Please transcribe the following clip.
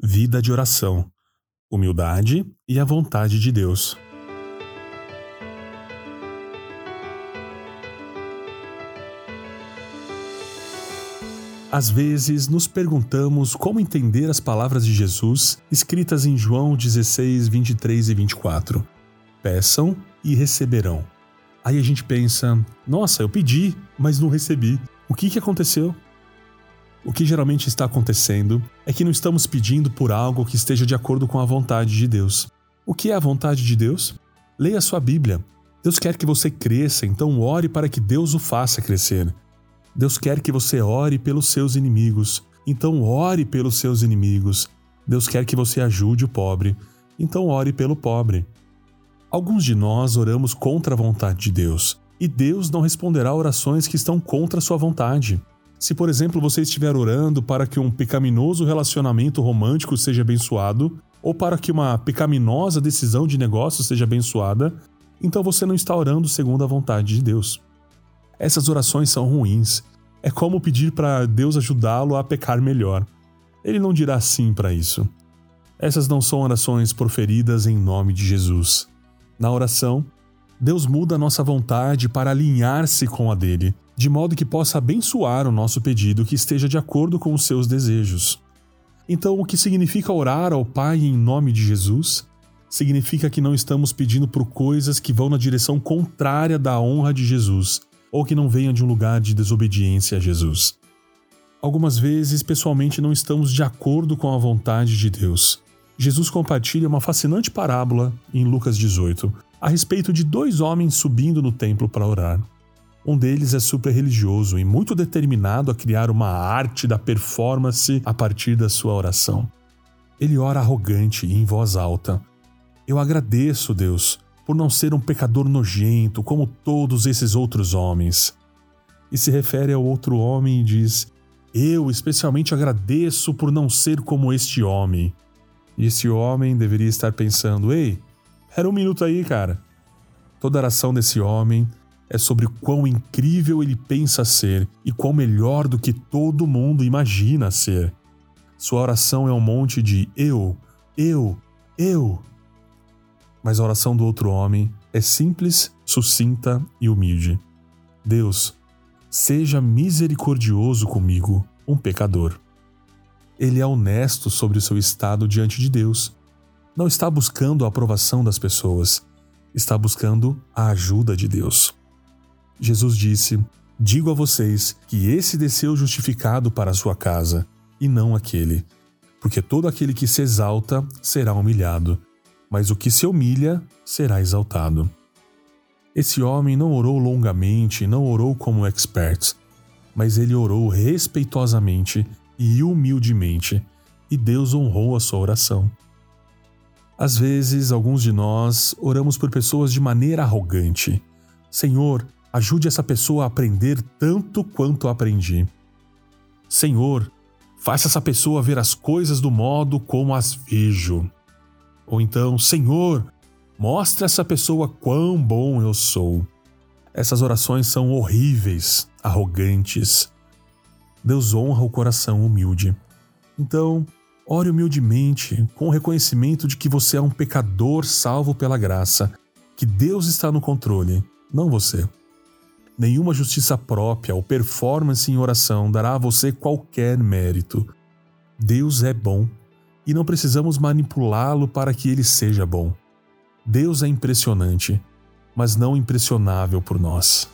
vida de oração, humildade e a vontade de Deus. Às vezes nos perguntamos como entender as palavras de Jesus escritas em João 16, 23 e 24. Peçam e receberão. Aí a gente pensa: nossa, eu pedi, mas não recebi. O que, que aconteceu? O que geralmente está acontecendo é que não estamos pedindo por algo que esteja de acordo com a vontade de Deus. O que é a vontade de Deus? Leia sua Bíblia. Deus quer que você cresça, então ore para que Deus o faça crescer. Deus quer que você ore pelos seus inimigos, então ore pelos seus inimigos. Deus quer que você ajude o pobre, então ore pelo pobre. Alguns de nós oramos contra a vontade de Deus, e Deus não responderá orações que estão contra a sua vontade. Se, por exemplo, você estiver orando para que um pecaminoso relacionamento romântico seja abençoado, ou para que uma pecaminosa decisão de negócio seja abençoada, então você não está orando segundo a vontade de Deus. Essas orações são ruins. É como pedir para Deus ajudá-lo a pecar melhor. Ele não dirá sim para isso. Essas não são orações proferidas em nome de Jesus. Na oração, Deus muda a nossa vontade para alinhar-se com a dele, de modo que possa abençoar o nosso pedido que esteja de acordo com os seus desejos. Então, o que significa orar ao Pai em nome de Jesus? Significa que não estamos pedindo por coisas que vão na direção contrária da honra de Jesus, ou que não venham de um lugar de desobediência a Jesus. Algumas vezes, pessoalmente, não estamos de acordo com a vontade de Deus. Jesus compartilha uma fascinante parábola em Lucas 18 a respeito de dois homens subindo no templo para orar. Um deles é super religioso e muito determinado a criar uma arte da performance a partir da sua oração. Ele ora arrogante e em voz alta. Eu agradeço, Deus, por não ser um pecador nojento como todos esses outros homens. E se refere ao outro homem e diz: Eu especialmente agradeço por não ser como este homem. E esse homem deveria estar pensando: Ei, era um minuto aí, cara. Toda a oração desse homem é sobre quão incrível ele pensa ser e quão melhor do que todo mundo imagina ser. Sua oração é um monte de eu, eu, eu, mas a oração do outro homem é simples, sucinta e humilde. Deus, seja misericordioso comigo, um pecador. Ele é honesto sobre o seu estado diante de Deus. Não está buscando a aprovação das pessoas, está buscando a ajuda de Deus. Jesus disse: Digo a vocês que esse desceu justificado para a sua casa, e não aquele, porque todo aquele que se exalta será humilhado, mas o que se humilha será exaltado. Esse homem não orou longamente, não orou como expert, mas ele orou respeitosamente e humildemente, e Deus honrou a sua oração. Às vezes, alguns de nós oramos por pessoas de maneira arrogante. Senhor, ajude essa pessoa a aprender tanto quanto aprendi. Senhor, faça essa pessoa ver as coisas do modo como as vejo. Ou então, Senhor, mostre essa pessoa quão bom eu sou. Essas orações são horríveis, arrogantes. Deus honra o coração humilde. Então, ore humildemente, com o reconhecimento de que você é um pecador salvo pela graça, que Deus está no controle, não você. Nenhuma justiça própria ou performance em oração dará a você qualquer mérito. Deus é bom e não precisamos manipulá-lo para que ele seja bom. Deus é impressionante, mas não impressionável por nós.